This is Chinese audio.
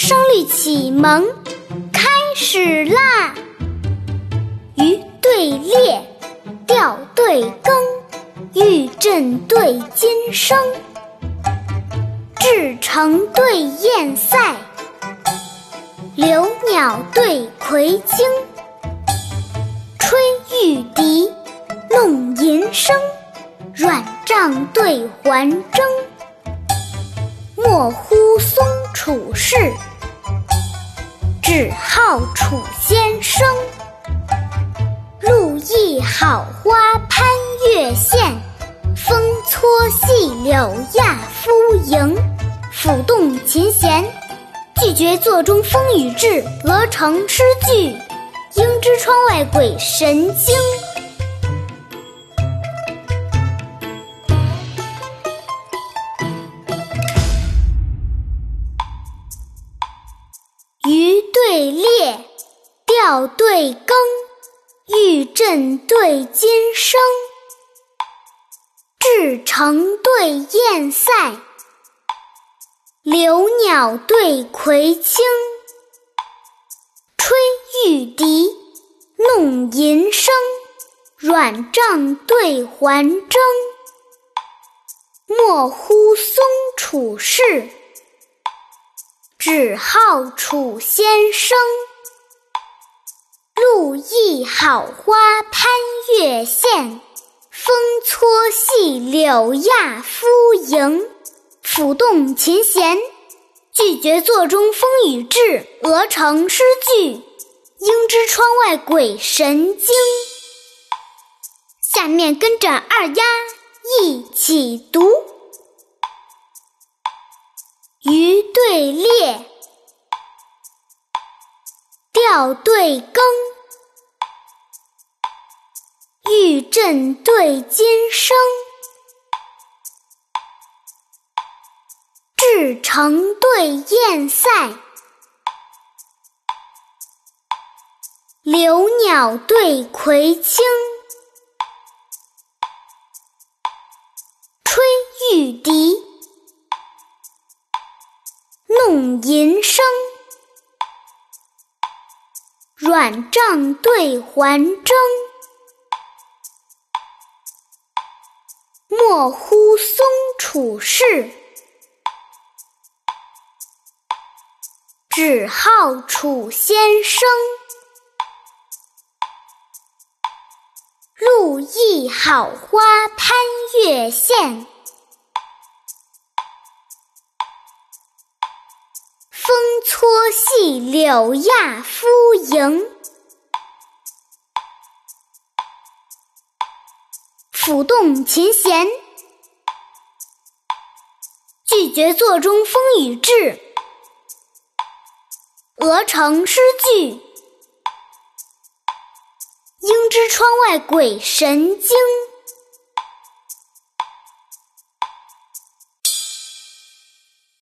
声律启蒙开始啦！鱼对列，调对更，玉振对金声，至诚对燕塞，留鸟对葵青，吹玉笛，弄银声，软帐对环筝，莫呼松处士，只好楚先生。路易好花攀月线，风搓细柳亚夫营。抚动琴弦，拒绝座中风雨至，鹅城诗句，应知窗外鬼神惊。调对更，玉振对金声，至诚对燕塞，留鸟对葵青，吹玉笛，弄银声，软帐对环筝，莫呼松楚士。只好楚先生，路易好花攀月线，风搓细柳亚夫营。抚动琴弦，拒绝座中风雨至，鹅城诗句，应知窗外鬼神惊。下面跟着二丫一起读。鱼对列，钓对更，玉振对金声，至诚对燕塞，留鸟对葵青，吹玉笛。弄银声，软帐对环筝，莫呼松处士，只好楚先生。路易好花攀月线。风搓细柳亚夫营，抚动琴弦，绝座中风雨至，鹅城诗句，应知窗外鬼神惊。